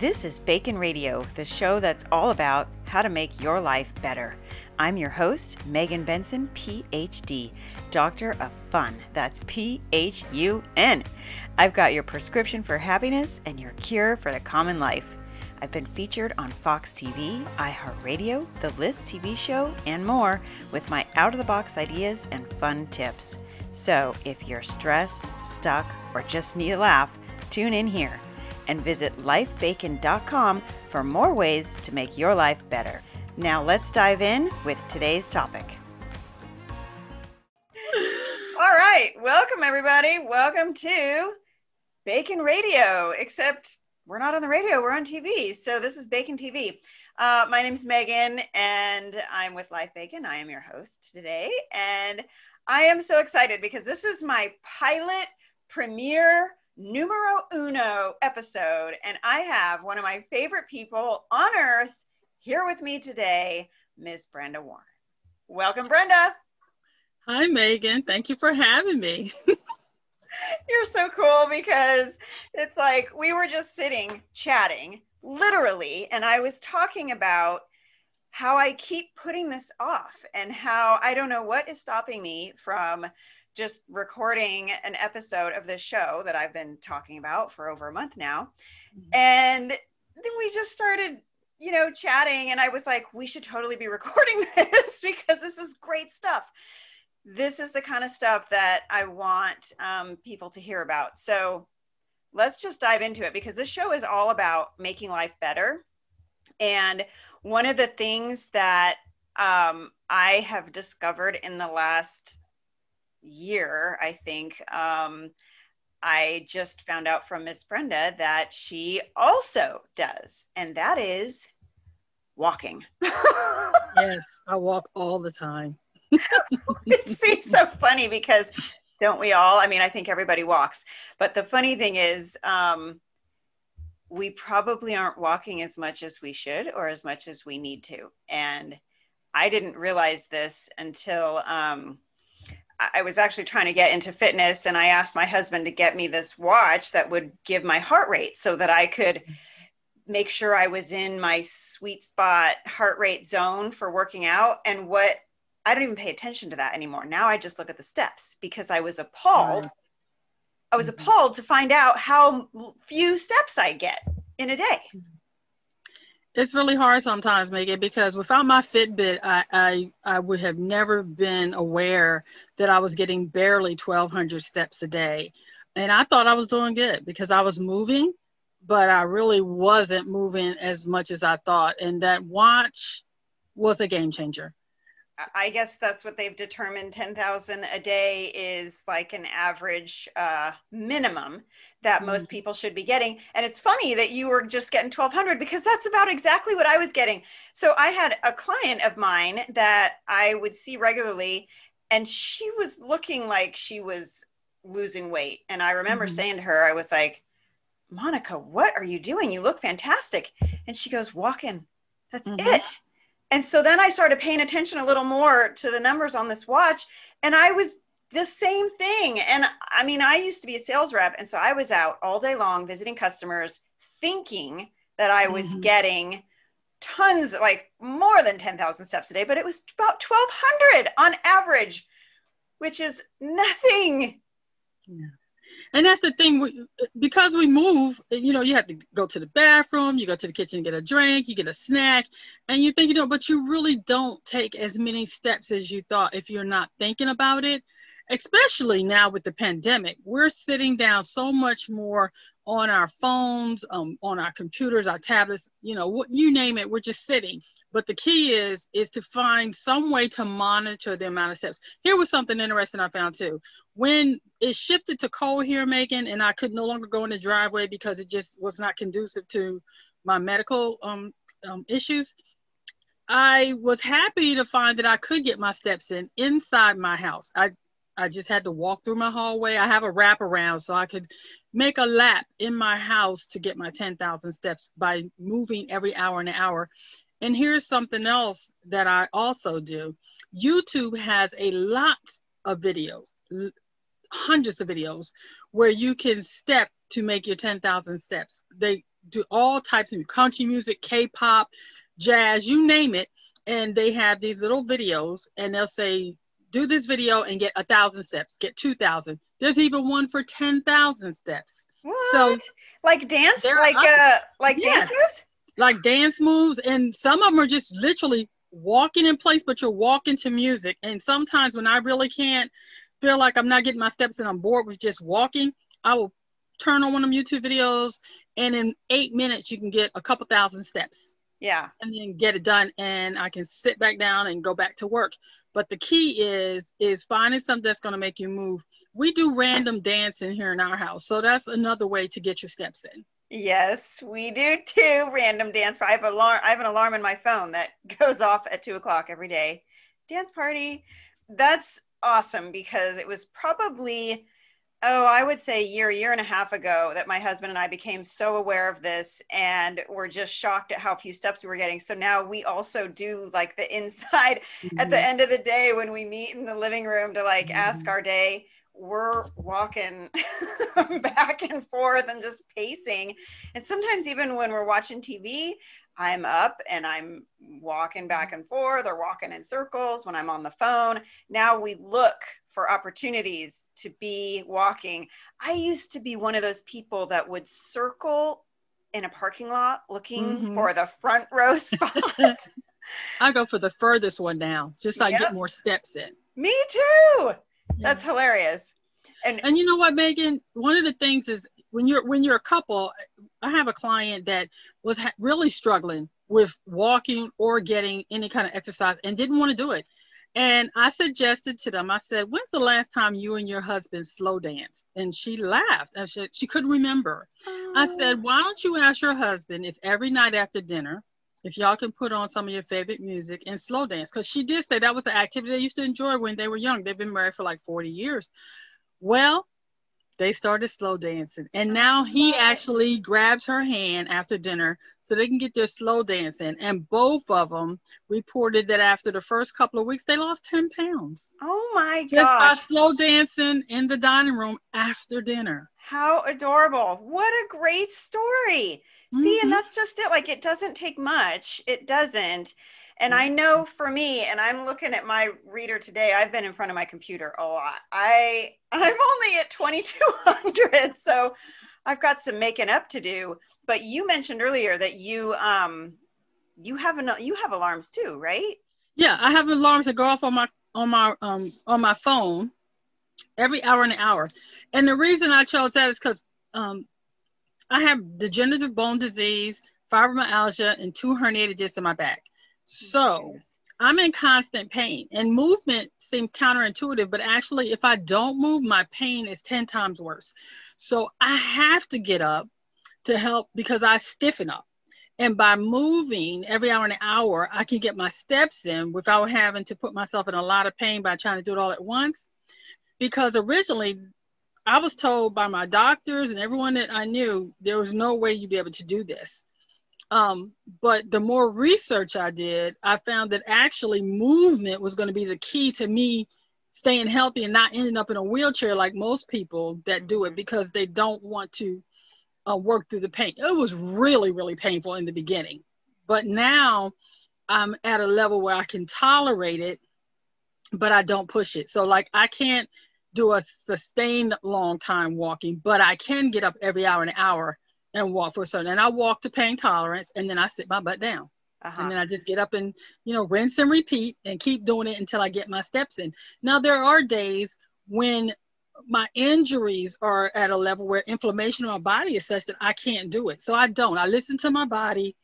This is Bacon Radio, the show that's all about how to make your life better. I'm your host, Megan Benson, PhD, Doctor of Fun. That's P H U N. I've got your prescription for happiness and your cure for the common life. I've been featured on Fox TV, iHeartRadio, The List TV show, and more with my out of the box ideas and fun tips. So if you're stressed, stuck, or just need a laugh, tune in here and visit lifebacon.com for more ways to make your life better. Now let's dive in with today's topic. All right, welcome everybody. Welcome to Bacon Radio, except we're not on the radio, we're on TV. So this is Bacon TV. Uh, my name is Megan and I'm with Life Bacon. I am your host today. And I am so excited because this is my pilot premiere numero uno episode. And I have one of my favorite people on earth here with me today, Miss Brenda Warren. Welcome, Brenda. Hi, Megan. Thank you for having me. You're so cool because it's like we were just sitting chatting, literally, and I was talking about how I keep putting this off and how I don't know what is stopping me from just recording an episode of this show that I've been talking about for over a month now. Mm-hmm. And then we just started, you know, chatting, and I was like, we should totally be recording this because this is great stuff. This is the kind of stuff that I want um, people to hear about. So let's just dive into it because this show is all about making life better. And one of the things that um, I have discovered in the last year, I think, um, I just found out from Miss Brenda that she also does, and that is walking. yes, I walk all the time. it seems so funny because don't we all? I mean, I think everybody walks, but the funny thing is, um, we probably aren't walking as much as we should or as much as we need to. And I didn't realize this until um, I was actually trying to get into fitness. And I asked my husband to get me this watch that would give my heart rate so that I could make sure I was in my sweet spot heart rate zone for working out. And what I don't even pay attention to that anymore. Now I just look at the steps because I was appalled I was mm-hmm. appalled to find out how few steps I get in a day. It's really hard sometimes, Megan, because without my Fitbit, I, I, I would have never been aware that I was getting barely 1,200 steps a day. And I thought I was doing good because I was moving, but I really wasn't moving as much as I thought. And that watch was a game changer. I guess that's what they've determined 10,000 a day is like an average uh, minimum that mm-hmm. most people should be getting. And it's funny that you were just getting 1,200 because that's about exactly what I was getting. So I had a client of mine that I would see regularly, and she was looking like she was losing weight. And I remember mm-hmm. saying to her, I was like, Monica, what are you doing? You look fantastic. And she goes, walking. That's mm-hmm. it and so then I started paying attention a little more to the numbers on this watch. And I was the same thing. And I mean, I used to be a sales rep. And so I was out all day long visiting customers, thinking that I was mm-hmm. getting tons, like more than 10,000 steps a day, but it was about 1,200 on average, which is nothing. Yeah and that's the thing we, because we move you know you have to go to the bathroom you go to the kitchen to get a drink you get a snack and you think you know but you really don't take as many steps as you thought if you're not thinking about it. Especially now with the pandemic we're sitting down so much more on our phones um, on our computers our tablets you know what you name it we're just sitting. But the key is is to find some way to monitor the amount of steps. Here was something interesting i found too. When it shifted to cold here megan and i could no longer go in the driveway because it just was not conducive to my medical um, um, issues i was happy to find that i could get my steps in inside my house. I I just had to walk through my hallway. I have a wraparound so I could make a lap in my house to get my 10,000 steps by moving every hour and an hour. And here's something else that I also do YouTube has a lot of videos, hundreds of videos, where you can step to make your 10,000 steps. They do all types of country music, K-pop, jazz, you name it. And they have these little videos and they'll say, do this video and get a thousand steps, get 2,000. There's even one for 10,000 steps. What? So like dance, like uh, like yeah. dance moves, like dance moves, and some of them are just literally walking in place, but you're walking to music. And sometimes when I really can't feel like I'm not getting my steps and I'm bored with just walking, I will turn on one of them YouTube videos, and in eight minutes you can get a couple thousand steps. Yeah. And then get it done, and I can sit back down and go back to work. But the key is is finding something that's going to make you move. We do random dancing here in our house, so that's another way to get your steps in. Yes, we do too. Random dance. I have alarm. I have an alarm in my phone that goes off at two o'clock every day. Dance party. That's awesome because it was probably oh i would say a year a year and a half ago that my husband and i became so aware of this and we're just shocked at how few steps we were getting so now we also do like the inside mm-hmm. at the mm-hmm. end of the day when we meet in the living room to like mm-hmm. ask our day we're walking back and forth and just pacing. And sometimes, even when we're watching TV, I'm up and I'm walking back and forth or walking in circles when I'm on the phone. Now we look for opportunities to be walking. I used to be one of those people that would circle in a parking lot looking mm-hmm. for the front row spot. I go for the furthest one now, just so yep. I get more steps in. Me too. That's hilarious. And and you know what, Megan? One of the things is when you're when you're a couple, I have a client that was ha- really struggling with walking or getting any kind of exercise and didn't want to do it. And I suggested to them, I said, when's the last time you and your husband slow danced? And she laughed. And she, she couldn't remember. Oh. I said, oh. why don't you ask your husband if every night after dinner if y'all can put on some of your favorite music and slow dance because she did say that was an activity they used to enjoy when they were young they've been married for like 40 years well they started slow dancing. And now he actually grabs her hand after dinner so they can get their slow dancing. And both of them reported that after the first couple of weeks they lost 10 pounds. Oh my god just by slow dancing in the dining room after dinner. How adorable. What a great story. Mm-hmm. see and mm-hmm. that's just it. Like it doesn't take much. It doesn't and I know for me, and I'm looking at my reader today, I've been in front of my computer a lot. I I'm only at 2200, so I've got some making up to do. But you mentioned earlier that you um you have an you have alarms too, right? Yeah, I have alarms that go off on my on my um on my phone every hour and an hour. And the reason I chose that is because um I have degenerative bone disease, fibromyalgia, and two herniated discs in my back. So I'm in constant pain, and movement seems counterintuitive, but actually, if I don't move, my pain is 10 times worse. So I have to get up to help because I stiffen up. And by moving every hour and an hour, I can get my steps in without having to put myself in a lot of pain by trying to do it all at once. Because originally, I was told by my doctors and everyone that I knew there was no way you'd be able to do this. Um, but the more research I did, I found that actually movement was going to be the key to me staying healthy and not ending up in a wheelchair like most people that do it because they don't want to uh, work through the pain. It was really, really painful in the beginning. But now I'm at a level where I can tolerate it, but I don't push it. So, like, I can't do a sustained long time walking, but I can get up every hour and hour and walk for a certain. And I walk to pain tolerance, and then I sit my butt down. Uh-huh. And then I just get up and, you know, rinse and repeat and keep doing it until I get my steps in. Now, there are days when my injuries are at a level where inflammation in my body is such that I can't do it. So I don't. I listen to my body.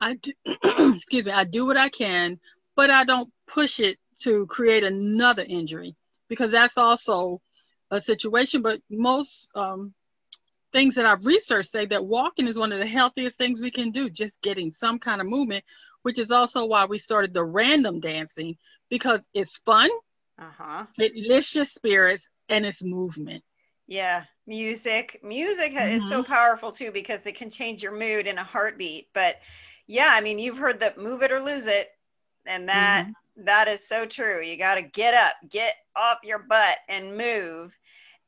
I do, excuse me, I do what I can, but I don't push it to create another injury because that's also a situation. But most um, things that I've researched say that walking is one of the healthiest things we can do, just getting some kind of movement, which is also why we started the random dancing because it's fun, uh-huh. it lifts your spirits, and it's movement. Yeah, music. Music mm-hmm. is so mm-hmm. powerful too because it can change your mood in a heartbeat. But yeah, I mean, you've heard that move it or lose it. And that mm-hmm. that is so true. You got to get up, get off your butt and move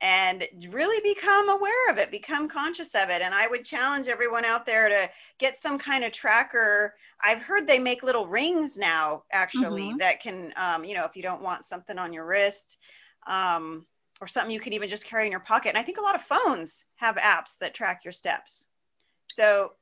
and really become aware of it, become conscious of it. And I would challenge everyone out there to get some kind of tracker. I've heard they make little rings now, actually, mm-hmm. that can, um, you know, if you don't want something on your wrist um, or something you can even just carry in your pocket. And I think a lot of phones have apps that track your steps. So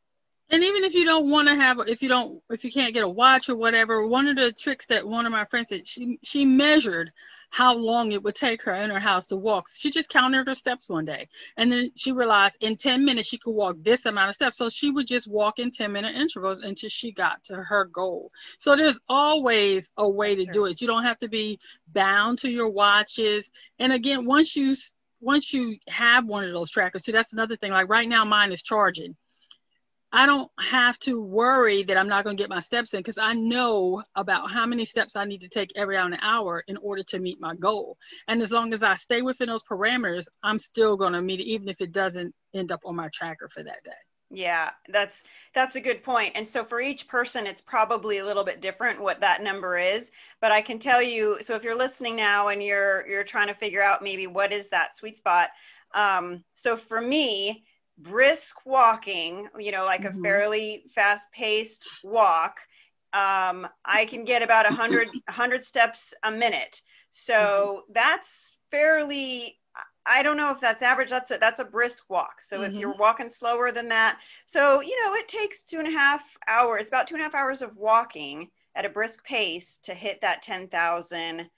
and even if you don't want to have if you don't if you can't get a watch or whatever one of the tricks that one of my friends said she she measured how long it would take her in her house to walk. She just counted her steps one day. And then she realized in 10 minutes she could walk this amount of steps. So she would just walk in 10 minute intervals until she got to her goal. So there's always a way to true. do it. You don't have to be bound to your watches. And again, once you once you have one of those trackers, too, that's another thing. Like right now, mine is charging. I don't have to worry that I'm not going to get my steps in because I know about how many steps I need to take every hour hour in order to meet my goal. And as long as I stay within those parameters, I'm still going to meet it, even if it doesn't end up on my tracker for that day. Yeah, that's that's a good point. And so for each person it's probably a little bit different what that number is, but I can tell you so if you're listening now and you're you're trying to figure out maybe what is that sweet spot. Um so for me, brisk walking, you know, like mm-hmm. a fairly fast paced walk, um, I can get about 100, 100 steps a minute. So mm-hmm. that's fairly, I don't know if that's average. That's a, that's a brisk walk. So mm-hmm. if you're walking slower than that, so, you know, it takes two and a half hours, about two and a half hours of walking at a brisk pace to hit that 10,000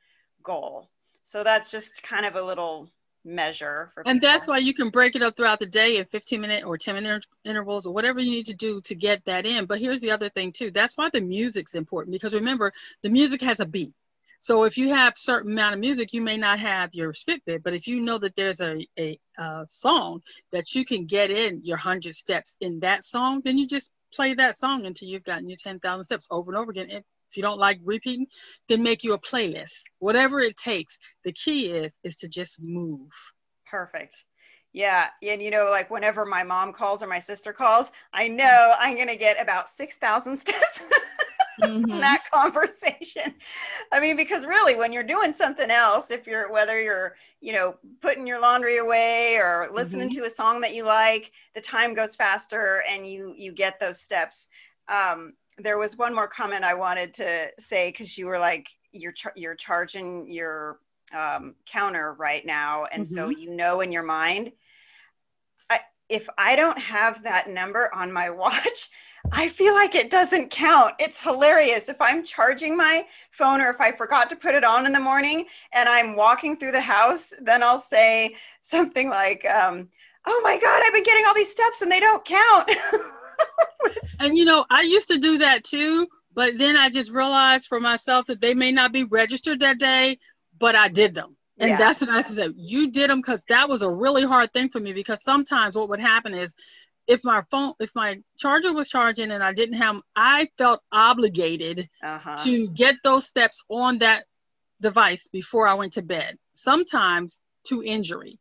goal. So that's just kind of a little measure for and people. that's why you can break it up throughout the day in 15 minute or 10 minute intervals or whatever you need to do to get that in. But here's the other thing too that's why the music's important because remember the music has a beat. So if you have certain amount of music you may not have your fitbit but if you know that there's a, a, a song that you can get in your 100 steps in that song then you just play that song until you've gotten your 10,000 steps over and over again if you don't like repeating, then make you a playlist. Whatever it takes. The key is is to just move. Perfect. Yeah. And you know, like whenever my mom calls or my sister calls, I know I'm going to get about 6,000 steps mm-hmm. that conversation. I mean, because really, when you're doing something else, if you're, whether you're, you know, putting your laundry away or listening mm-hmm. to a song that you like, the time goes faster and you, you get those steps. Um, there was one more comment I wanted to say because you were like you're you're charging your um, counter right now, and mm-hmm. so you know in your mind. I, if I don't have that number on my watch, I feel like it doesn't count. It's hilarious. If I'm charging my phone or if I forgot to put it on in the morning and I'm walking through the house, then I'll say something like, um, Oh my God, I've been getting all these steps and they don't count. and you know, I used to do that too, but then I just realized for myself that they may not be registered that day, but I did them. And yeah. that's what I said. You did them because that was a really hard thing for me because sometimes what would happen is if my phone if my charger was charging and I didn't have I felt obligated uh-huh. to get those steps on that device before I went to bed. Sometimes to injury.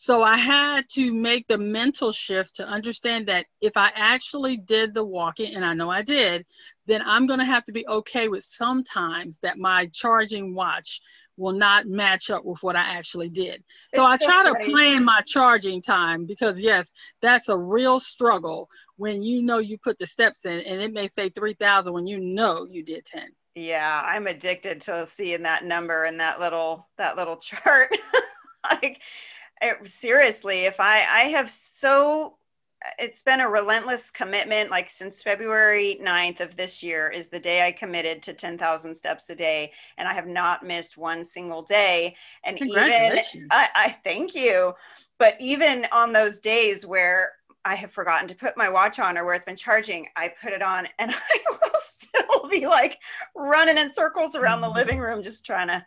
So I had to make the mental shift to understand that if I actually did the walking, and I know I did, then I'm going to have to be okay with sometimes that my charging watch will not match up with what I actually did. So it's I try so to plan my charging time because yes, that's a real struggle when you know you put the steps in and it may say 3000 when you know you did 10. Yeah, I'm addicted to seeing that number in that little that little chart. like it, seriously, if I I have so it's been a relentless commitment like since February 9th of this year is the day I committed to 10,000 steps a day and I have not missed one single day. And even I, I thank you. But even on those days where I have forgotten to put my watch on or where it's been charging, I put it on and I will still be like running in circles around the mm-hmm. living room just trying to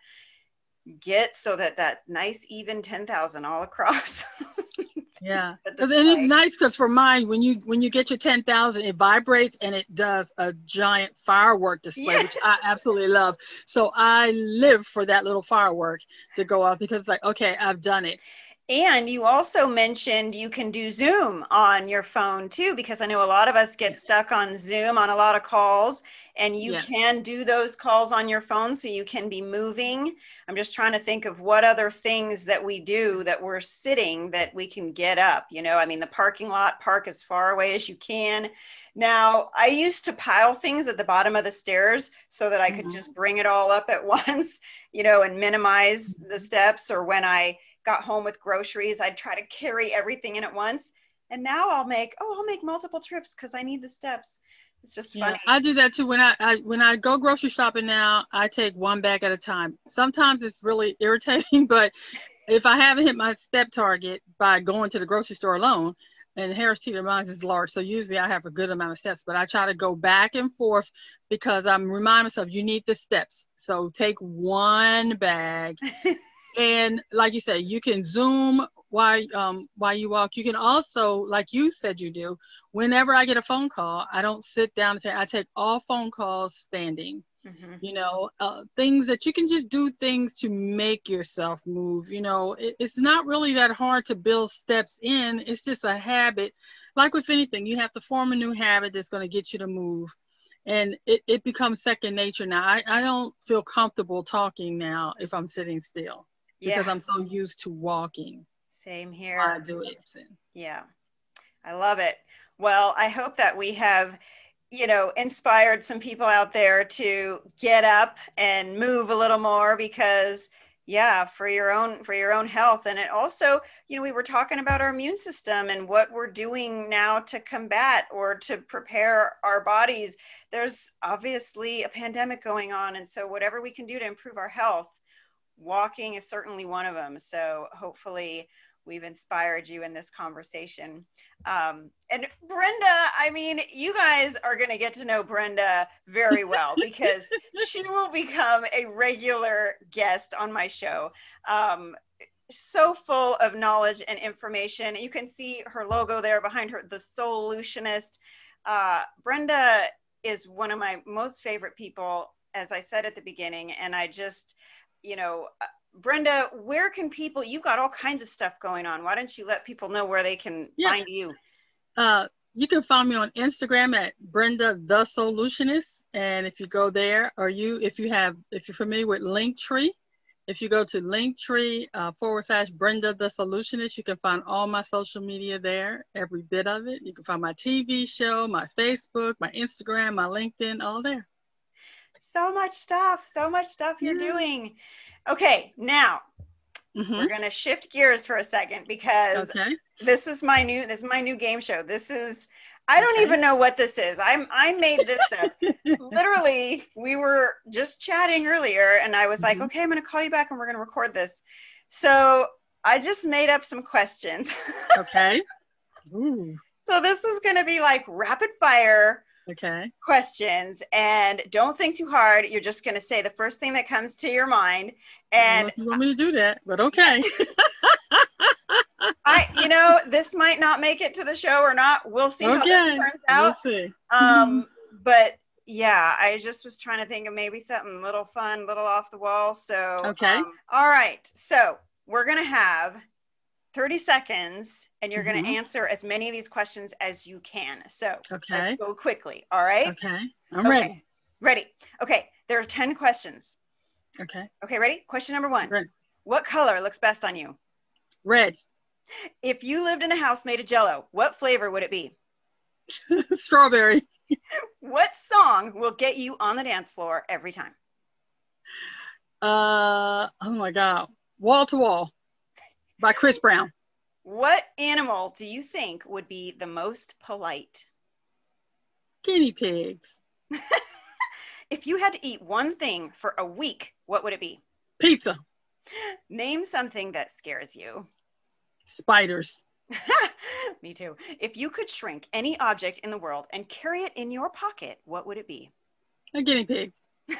get so that that nice even 10,000 all across. yeah. and it's nice because for mine, when you when you get your 10,000, it vibrates and it does a giant firework display, yes. which I absolutely love. So I live for that little firework to go off because it's like, okay, I've done it. And you also mentioned you can do Zoom on your phone too, because I know a lot of us get stuck on Zoom on a lot of calls, and you Yes. can do those calls on your phone so you can be moving. I'm just trying to think of what other things that we do that we're sitting that we can get up. You know, I mean, the parking lot, park as far away as you can. Now, I used to pile things at the bottom of the stairs so that I could Mhm. just bring it all up at once, you know, and minimize the steps. Or when I got home with groceries, I'd try to carry everything in at once. And now I'll make, oh, I'll make multiple trips because I need the steps. It's just Yeah, funny. I do that too. When I, I when I go grocery shopping now, I take one bag at a time. Sometimes it's really irritating, but if I haven't hit my step target by going to the grocery store alone, and Harris Teeter mine is large, so usually I have a good amount of steps. But I try to go back and forth because I'm reminding myself you need the steps. So take one bag, and like you said, you can zoom while um while you walk. You can also, like you said, you do. Whenever I get a phone call, I don't sit down and say I take all phone calls standing. Mhm. You know, uh, things that you can just do things to make yourself move. You know, it, it's not really that hard to build steps in. It's just a habit. Like with anything, you have to form a new habit that's going to get you to move and it, it becomes second nature now I, I don't feel comfortable talking now if i'm sitting still because Yeah, i'm so used to walking same here. i do it Yeah, I love it. Well, I hope that we have, you know, inspired some people out there to get up and move a little more because yeah, for your own for your own health and it also, you know, we were talking about our immune system and what we're doing now to combat or to prepare our bodies. There's obviously a pandemic going on and so whatever we can do to improve our health, walking is certainly one of them. So hopefully we've inspired you in this conversation. Um, and Brenda, I mean, you guys are going to get to know Brenda very well because she will become a regular guest on my show. Um, so full of knowledge and information. You can see her logo there behind her, the Solutionist. Uh, Brenda is one of my most favorite people, as I said at the beginning, and I just, you know, uh, Brenda, where can people? You've got all kinds of stuff going on. Why don't you let people know where they can Yeah. find you? uh, you can find me on instagram at brenda the solutionist and if you go there or you if you have if you're familiar with linktree if you go to linktree uh, forward slash brenda the solutionist you can find all my social media there every bit of it you can find my tv show my facebook my instagram my linkedin all there So much stuff, so much stuff you're Yeah. doing. Okay, now Mhm. we're gonna shift gears for a second because okay this is my new this is my new game show. This is I don't Okay. even know what this is. I'm I made this up. Literally, we were just chatting earlier and I was like, Mhm. okay, I'm gonna call you back and we're gonna record this. So I just made up some questions. okay Ooh, so this is gonna be like rapid fire okay questions and don't think too hard. You're just gonna say the first thing that comes to your mind. I don't know And you want me to do that but okay I, you know, this might not make it to the show or not. We'll see how this okay turns we'll out. see Um, but yeah, I just was trying to think of maybe something little fun, little off the wall. So Okay. um, all right. So we're gonna have 30 seconds and you're gonna Mhm. answer as many of these questions as you can. So okay let's go quickly. All right. okay i'm ready Ready. Okay. There are 10 questions. okay Okay, ready? Question number one. Ready. What color looks best on you? red If you lived in a house made of jello, what flavor would it be? strawberry What song will get you on the dance floor every time? Uh oh my god. Wall to Wall by Chris Brown. What animal do you think would be the most polite? Guinea pigs. If you had to eat one thing for a week, what would it be? Pizza. Name something that scares you. Spiders. Me too. If you could shrink any object in the world and carry it in your pocket, what would it be? A guinea pig.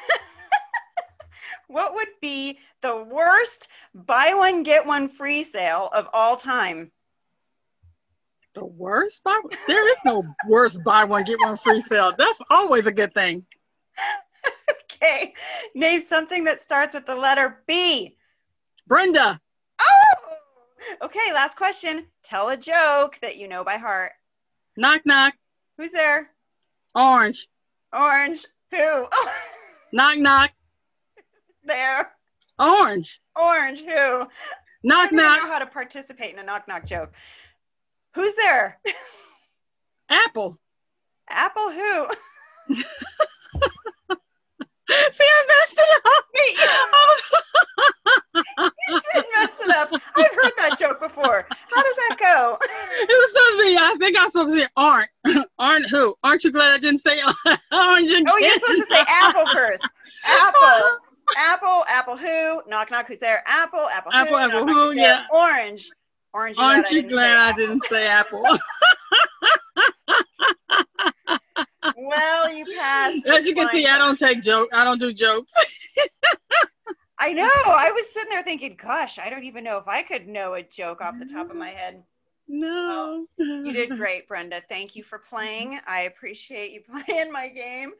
What would be the worst buy one, get one free sale of all time? The worst buy there is no worst buy one get one free sale. That's always a good thing. Okay. Name something that starts with the letter B. Brenda. Oh, Okay, last question. Tell a joke that you know by heart. Knock knock. Who's there? Orange. Orange. Who? Knock knock. There? Orange. Orange. Who? Knock Knock don't even know how to participate in a knock knock joke. Who's there? Apple. Apple. Who? See, I messed it up. You did mess it up. I've heard that joke before. How does that go? It was supposed to be, I think I was supposed to say aren't. aren't who? Aren't you glad I didn't say orange again? Oh, you're supposed to say apple first. Apple. Apple. Apple. Knock. Who's there? Apple. Apple. Apple, knock, apple, knock, who, who's there? yeah. Orange. Orange. Aren't you glad I didn't say apple? Well, you passed. As you can see, I don't take joke. I don't do jokes. I know. I was sitting there thinking, gosh, I don't even know if I could know a joke off the top of my head. No. You did great, Brenda. Thank you for playing. I appreciate you playing my game.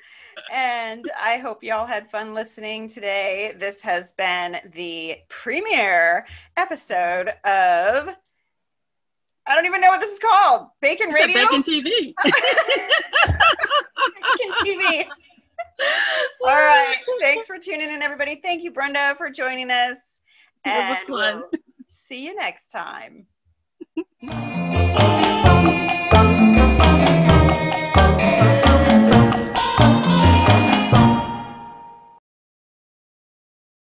And I hope y'all had fun listening today. This has been the premiere episode of, I don't even know what this is called Bacon It's Radio? Bacon TV. Bacon TV. All right. Thanks for tuning in, everybody. Thank you, Brenda, for joining us. And we'll see you next time. Thank you.